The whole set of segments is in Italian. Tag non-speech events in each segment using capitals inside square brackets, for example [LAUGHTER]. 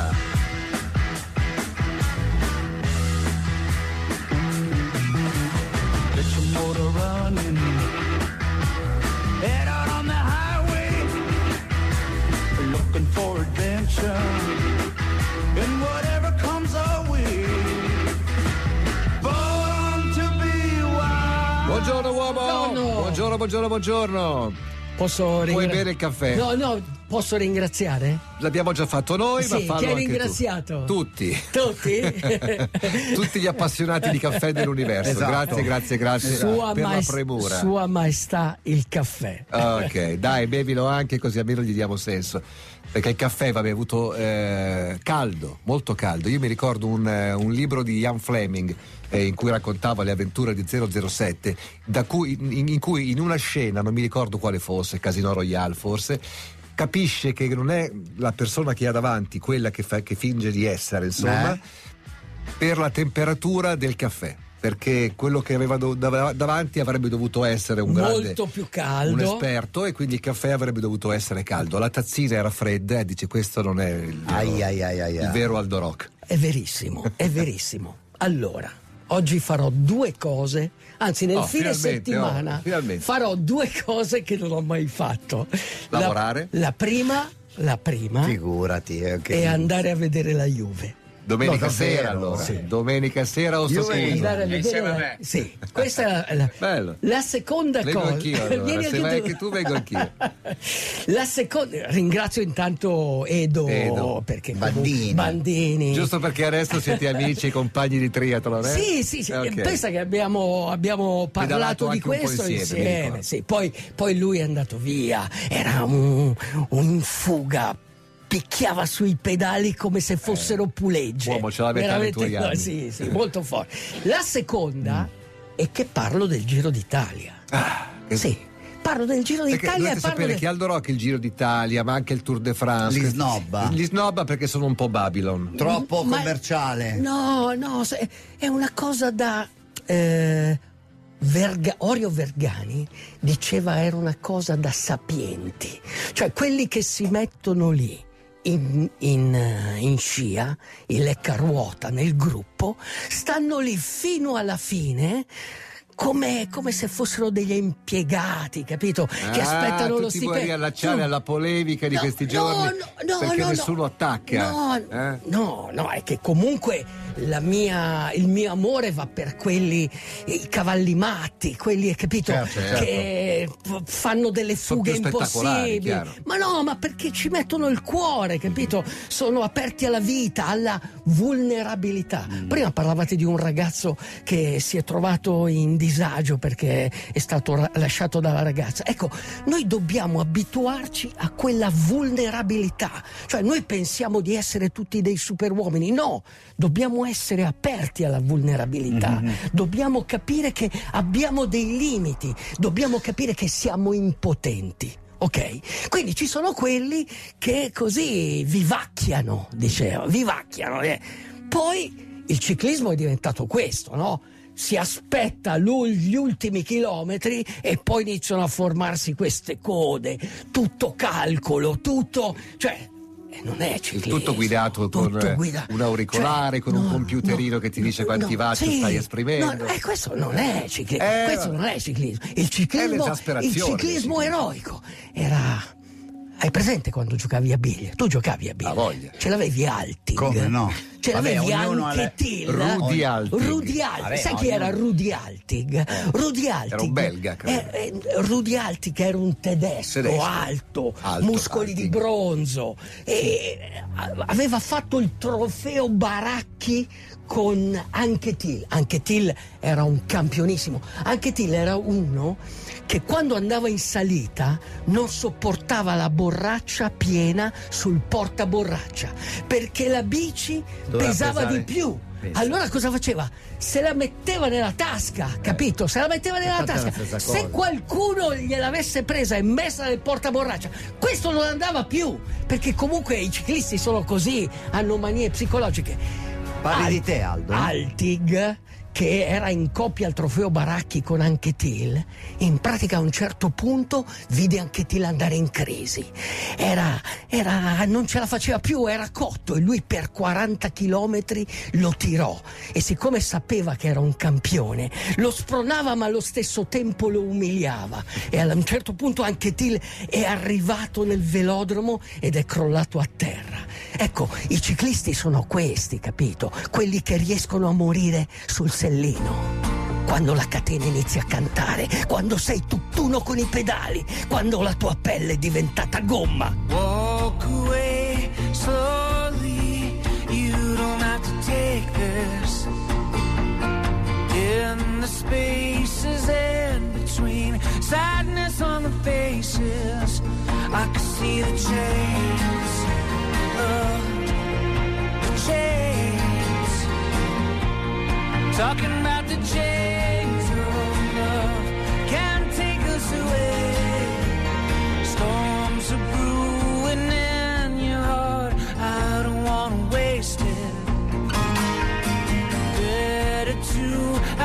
Star. Get your motor running. Head out on the highway. Looking for adventure. And whatever comes our way. Born to be wild. Buongiorno uomo! No, no. Buongiorno, buongiorno, buongiorno. Posso Vuoi ringra- bere il caffè? No, no, posso ringraziare? L'abbiamo già fatto noi, ma Sì, fallo chi hai anche tu. ringraziato? Tutti. Tutti? [LAUGHS] Tutti gli appassionati di caffè dell'universo. Esatto. Grazie, grazie, grazie Sua, per maes- la premura. Sua Maestà il caffè. Ok, dai, bevilo anche così almeno gli diamo senso. Perché il caffè va bevuto eh, caldo, molto caldo. Io mi ricordo un, eh, un libro di Ian Fleming eh, in cui raccontava le avventure di 007, da cui, in, in cui in una scena, non mi ricordo quale fosse, Casino Royale forse, capisce che non è la persona che ha davanti quella che, fa- che finge di essere, insomma, Eh. per la temperatura del caffè. Perché quello che aveva davanti avrebbe dovuto essere un grande Molto più caldo. un esperto e quindi il caffè avrebbe dovuto essere caldo. La tazzina era fredda e dice questo non è il ai, ai, ai. il vero Aldo Rock. È verissimo, è verissimo. Allora, oggi farò due cose, anzi nel Oh, fine settimana oh, farò due cose che non ho mai fatto. La- Lavorare? La, prima, la prima Figurati. eh, che- è andare a vedere la Juve. Domenica No, davvero? sera allora. Sì. Domenica sera o stasera? vengo. Andare a vedere Insieme a me. Sì, questa è la, [LAUGHS] Bello. la seconda Vengo cosa. anch'io [LAUGHS] allora. Vieni Se vai tu. anche tu, vengo anch'io. [LAUGHS] La seconda, ringrazio intanto Edo, Edo. perché Bandini. Bandini. Giusto perché adesso siete amici e compagni di triathlon, eh? Sì, sì, sì. Ok. pensa che abbiamo, abbiamo parlato di questo insieme, ricordo. sì. poi, poi lui è andato via, era un, un in fuga. Picchiava sui pedali come se fossero pulegge. Eh, uomo, ce l'avete alle Veramente, anni. Sì, sì, molto forte. La seconda è che parlo del Giro d'Italia. Ah, che- Sì, parlo del Giro Perché d'Italia dovete e parlo sapere del... che Aldo Rock il Giro d'Italia, ma anche il Tour de France. Li snobba. Li snobba perché sono un po' Babylon. Troppo Ma- commerciale. No, no, è una cosa da. eh, Verga- Orio Vergani diceva era una cosa da sapienti, cioè quelli che si mettono lì in, in, eh, in scia, in lecca ruota nel gruppo, stanno lì fino alla fine. Come, come se fossero degli impiegati, capito? che Ah, aspettano lo ti stipendio. vuoi riallacciare Tu- alla polemica di No, questi giorni no, no, perché no, nessuno no. attacca. No, eh? no, no, è che comunque la mia- il mio amore va per quelli, i cavalli matti, quelli, capito, Certo, certo. che fanno delle fughe impossibili. chiaro. Ma no, ma perché ci mettono il cuore, capito? Sono aperti alla vita, alla vulnerabilità. Mm. Prima parlavate di un ragazzo che si è trovato in disagio perché è stato lasciato dalla ragazza. Ecco, noi dobbiamo abituarci a quella vulnerabilità. Cioè, noi pensiamo di essere tutti dei superuomini. No, dobbiamo essere aperti alla vulnerabilità. Dobbiamo capire che abbiamo dei limiti. Dobbiamo capire che siamo impotenti. Ok? Quindi ci sono quelli che così vivacchiano, diceva, vivacchiano. eh. Poi il ciclismo è diventato questo, no? Si aspetta gli ultimi chilometri e poi iniziano a formarsi queste code, tutto calcolo, tutto. cioè. non è ciclismo. tutto guidato con tutto eh, guida- un auricolare, cioè, con un no, computerino no, che ti dice quanti no, sì, stai esprimendo. no, eh, questo non è ciclismo. Eh, questo non è ciclismo. Il ciclismo, il ciclismo. eroico era. Hai presente quando giocavi a biglia? Tu giocavi a biglia. Ha voglia. Ce l'avevi Altig. Come no? Ce l'avevi anche Till. Rudy Altig. Rudy Altig. Vabbè, Sai chi era ognuno- Rudy Altig? Rudy Altig. Era un belga, credo. Eh, eh, Rudy Altig era un tedesco, Tedesco. alto, Alto, muscoli di Altig. bronzo. E eh, aveva fatto il trofeo Baracchi con Anche Till. Anche Till era un campionissimo. Anche Till era uno che quando andava in salita non sopportava la borraccia piena sul portaborraccia perché la bici Doveva pesava pesare. di più. Pensa. Allora cosa faceva? Se la metteva nella tasca, capito? Se la metteva nella Infatti tasca. Se qualcuno gliel'avesse presa e messa nel portaborraccia, questo non andava più. Perché comunque i ciclisti sono così, hanno manie psicologiche. Parli Al- di te, Aldo? Altig che era in coppia al trofeo Baracchi con Anquetil, in pratica a un certo punto vide Anquetil andare in crisi. Era, era, non ce la faceva più, era cotto e lui per 40 chilometri lo tirò e siccome sapeva che era un campione, lo spronava ma allo stesso tempo lo umiliava e a un certo punto Anquetil è arrivato nel velodromo ed è crollato a terra. Ecco, i ciclisti sono questi, capito? Quelli che riescono a morire sul sellino. Quando la catena inizia a cantare, quando sei tutt'uno con i pedali, quando la tua pelle è diventata gomma. Walk away slowly. You don't have to take this. In the spaces in between, sadness on the faces. I can see the chains. Talking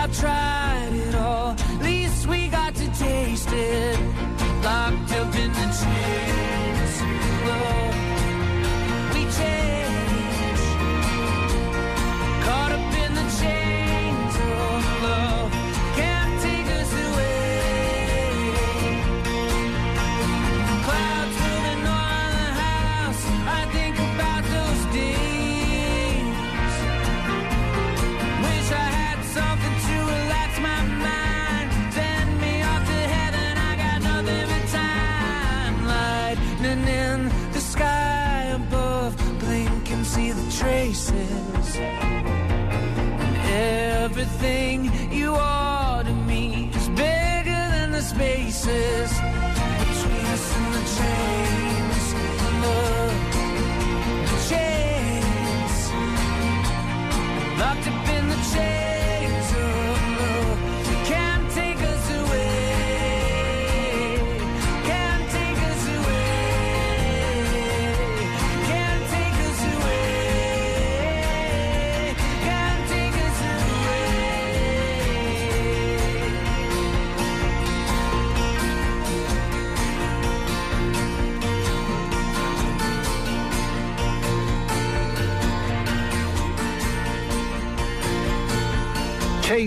to have tried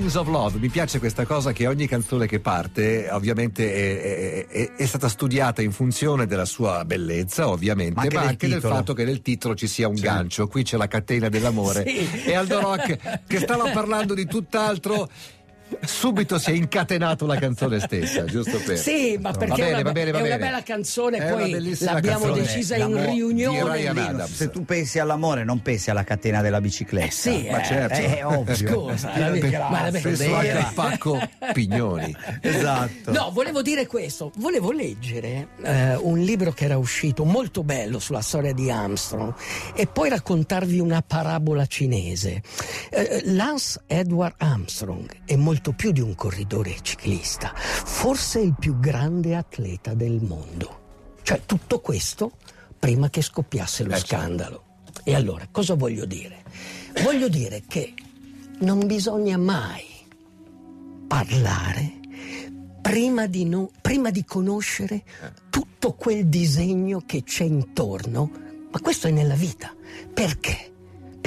Chains of Love, mi piace questa cosa che ogni canzone che parte ovviamente è, è- è- stata studiata in funzione della sua bellezza, ovviamente, Ma ma anche anche, del del titolo. fatto che nel titolo ci sia un gancio. Qui c'è la catena dell'amore. Sì. E Aldo Rock, che stava parlando di tutt'altro, [LAUGHS] subito si è incatenato la canzone stessa, giusto per. Sì, ma perché Va bene, è, una, va bene, va è una bene. bella canzone, È una poi bellissima l'abbiamo canzone. decisa in L'amo- di riunione. Ryan lì. Adams. Se tu pensi all'amore, non pensi alla catena della bicicletta. Eh sì, Ma eh, certo. È ovvio. Scusa, la- ma la- Penso anche al pacco Pignoni. Esatto. No, volevo dire questo, volevo leggere eh, un libro che era uscito molto bello sulla storia di Armstrong e poi raccontarvi una parabola cinese. Eh, Lance Edward Armstrong è molto più di un corridore ciclista, forse il più grande atleta del mondo. Cioè tutto questo prima che scoppiasse lo Eh, scandalo. E allora, cosa voglio dire? Voglio dire che non bisogna mai parlare prima di, no- prima di conoscere tutto quel disegno che c'è intorno, ma questo è nella vita. Perché?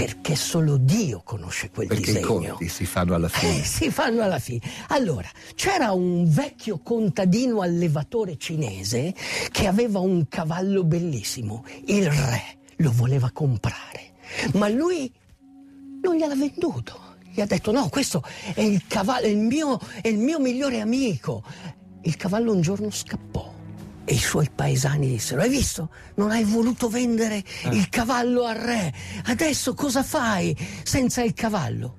Perché solo Dio conosce quel Perché i disegno. conti si fanno alla Eh, fine. si fanno alla fine. Allora, c'era un vecchio contadino allevatore cinese che aveva un cavallo bellissimo. Il re lo voleva comprare, ma lui non gliel'ha venduto. Gli ha detto: No, questo è il cavallo, è il mio, è il mio migliore amico. Il cavallo un giorno scappò. E i suoi paesani dissero: Hai visto? Non hai voluto vendere il cavallo al re. Adesso cosa fai senza il cavallo?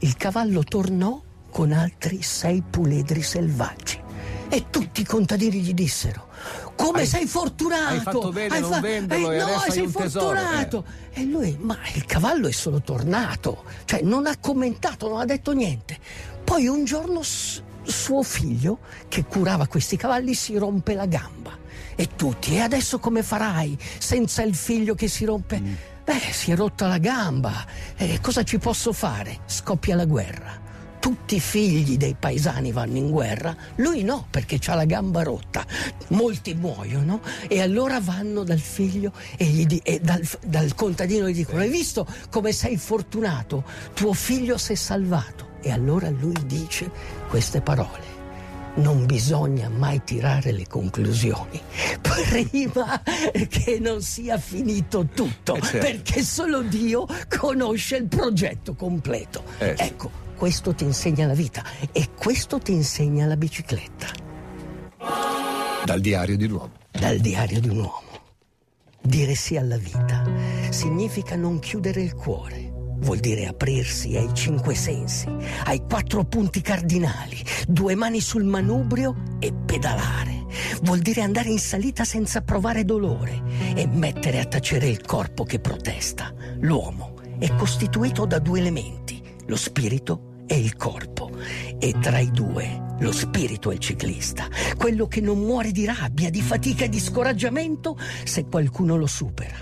Il cavallo tornò con altri sei puledri selvaggi. E tutti i contadini gli dissero: Come Hai- sei fortunato! hai fatto bene a non fa- venderlo e no, hai sei un tesoro." fortunato! E lui, ma il cavallo è solo tornato, cioè non ha commentato, non ha detto niente. Poi un giorno suo figlio, che curava questi cavalli, si rompe la gamba. E tutti, e adesso come farai senza il figlio che si rompe? Beh, si è rotta la gamba, e cosa ci posso fare? Scoppia la guerra. tutti i figli dei paesani vanno in guerra, lui no, perché ha la gamba rotta. Molti muoiono e allora vanno dal figlio e, di- e dal, dal contadino gli dicono: Hai visto come sei fortunato? Tuo figlio si è salvato. E allora lui dice queste parole. Non bisogna mai tirare le conclusioni [LAUGHS] prima che non sia finito tutto, Eh, certo. perché solo Dio conosce il progetto completo. Eh. Ecco, questo ti insegna la vita e questo ti insegna la bicicletta, Dal diario di un uomo. dal diario di un uomo. Dire sì alla vita significa non chiudere il cuore. Vuol dire aprirsi ai cinque sensi, ai quattro punti cardinali, due mani sul manubrio e pedalare. Vuol dire andare in salita senza provare dolore e mettere a tacere il corpo che protesta. L'uomo è costituito da due elementi, lo spirito e il corpo. E tra i due lo spirito è il ciclista, quello che non muore di rabbia, di fatica e di scoraggiamento se qualcuno lo supera,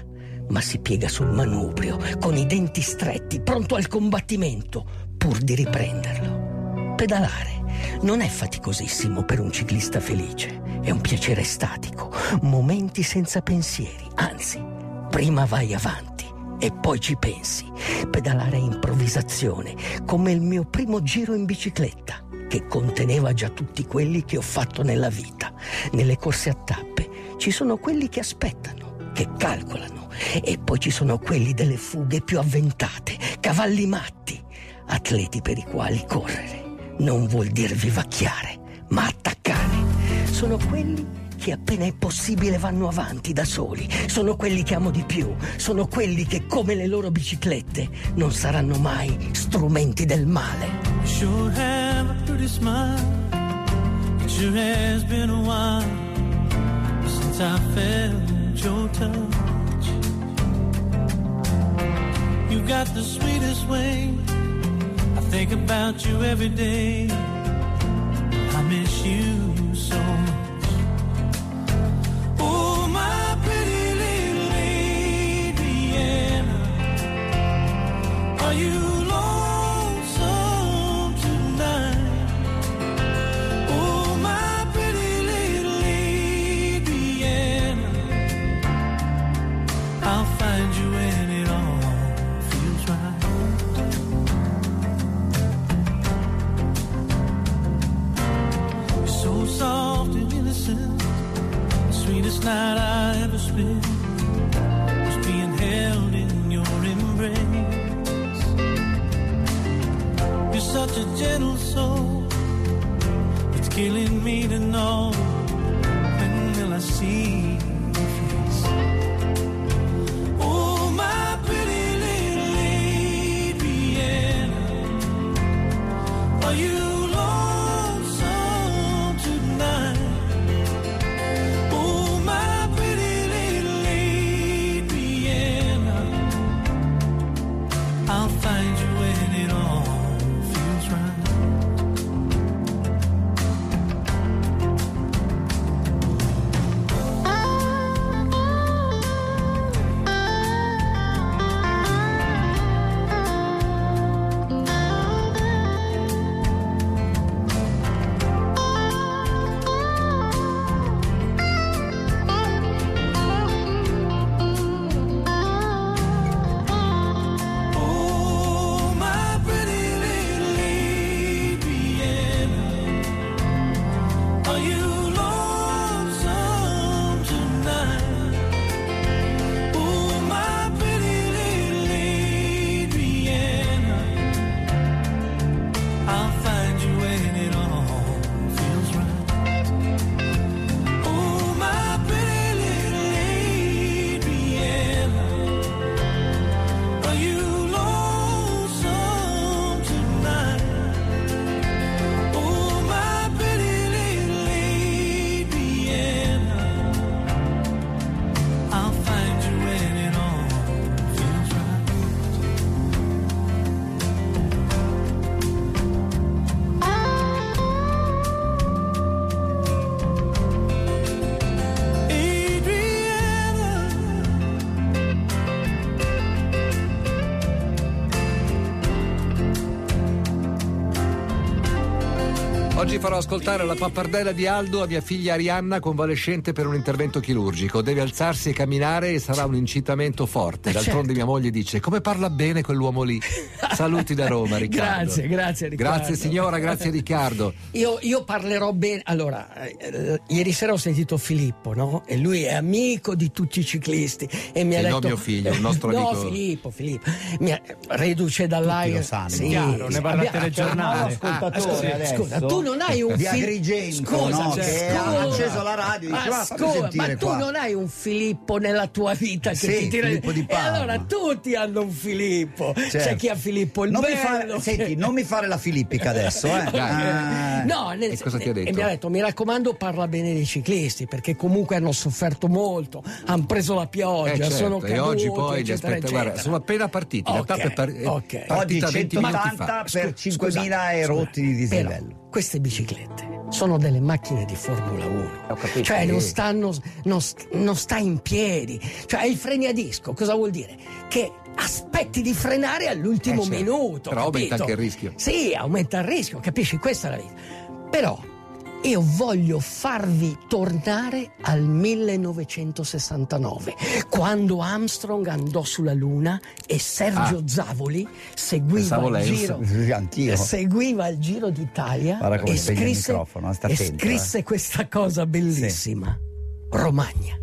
ma si piega sul manubrio con i denti stretti, pronto al combattimento, pur di riprenderlo. Pedalare non è faticosissimo per un ciclista felice, è un piacere statico, momenti senza pensieri, anzi, prima vai avanti e poi ci pensi. Pedalare è improvvisazione, come il mio primo giro in bicicletta, che conteneva già tutti quelli che ho fatto nella vita. Nelle corse a tappe ci sono quelli che aspettano, che calcolano, e poi ci sono quelli delle fughe più avventate, cavalli matti, atleti per i quali correre non vuol dire vivacchiare, ma attaccare. Sono quelli che appena è possibile vanno avanti da soli, sono quelli che amo di più, sono quelli che come le loro biciclette non saranno mai strumenti del male. Sure have a pretty smile. It sure has been a while since I felt your touch. You got the sweetest way. I think about you every day. I miss you sweetest night I ever spent was being held in your embrace. You're such a gentle soul. It's killing me to know when will I see farò ascoltare la pappardella di Aldo a mia figlia Arianna, convalescente per un intervento chirurgico. Deve alzarsi e camminare e sarà un incitamento forte. D'altronde Certo. mia moglie dice: Come parla bene quell'uomo lì? [LAUGHS] Saluti da Roma, Riccardo. Grazie, grazie, Riccardo. Grazie signora, grazie Riccardo. Io, io parlerò bene. Allora, eh, ieri sera ho sentito Filippo, no? E lui è amico di tutti i ciclisti. E mi ha Sì, detto. no, mio figlio, il nostro [LAUGHS] no, amico. Filippo, Filippo. Mi ha, reduce dall'aria. lo sanno. Sì, Chiaro, ne parla al abbiamo- telegiornale. ascoltatore Ah, scusa, adesso scusa, tu non hai un di Fil- Agrigento Scusa, no? cioè, che ha scusa. acceso la radio e dice Ma "Va, fammi scusa, ma tu qua". non hai un Filippo nella tua vita che Sì, ti tira Filippo di E Parma. allora tutti hanno un Filippo. C'è Certo. chi ha Filippo il non mi bello. fare, senti, non mi fare la filippica adesso, eh. [LAUGHS] Ah. No, nel- E cosa ti ha detto? E mi ha detto, mi raccomando, parla bene dei ciclisti, perché comunque hanno sofferto molto, hanno preso la pioggia, Eh, certo, sono e caduti, oggi poi eccetera, aspetta, guarda, sono appena partiti. La Ok, tappa è par- è ok. Oggi partita 20 minuti 180 fa. per 5.000 e rotti di dislivello. Queste biciclette sono delle macchine di Formula 1. Ho capito. Cioè non stanno non, non sta in piedi. Cioè hai i freni a disco, cosa vuol dire? Che aspetti di frenare all'ultimo Eh, certo. minuto. Però aumenta capito? anche il rischio. Sì, aumenta il rischio, capisci? Questa è la vita. Però io voglio farvi tornare al 1969, quando Armstrong andò sulla Luna e Sergio Zavoli seguiva il giro Sì, seguiva il Giro d'Italia e scrisse, e attento, scrisse questa cosa bellissima. Romagna,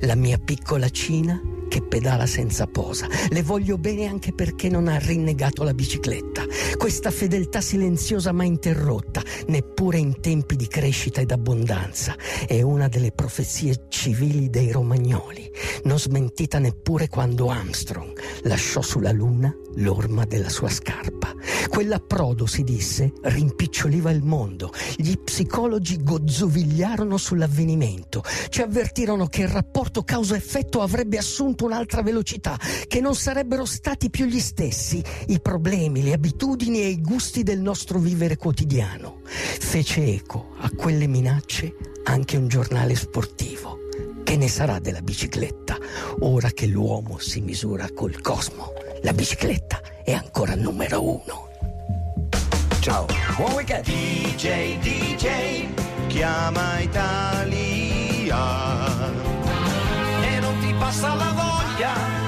la mia piccola Cina che pedala senza posa. Le voglio bene anche perché non ha rinnegato la bicicletta. Questa fedeltà silenziosa ma interrotta, neppure in tempi di crescita ed abbondanza, è una delle profezie civili dei romagnoli, non smentita neppure quando Armstrong lasciò sulla luna l'orma della sua scarpa. Quell'approdo, si disse, rimpiccioliva il mondo. Gli psicologi gozzovigliarono sull'avvenimento. Ci avvertirono che il rapporto causa-effetto avrebbe assunto un'altra velocità, che non sarebbero stati più gli stessi i problemi, le abitudini e i gusti del nostro vivere quotidiano. Fece eco a quelle minacce anche un giornale sportivo. Che ne sarà della bicicletta ora che l'uomo si misura col cosmo? La bicicletta è ancora numero uno. Ciao. Buon weekend. DJ, DJ, chiama Italia. E non ti passa la voglia. di ascoltare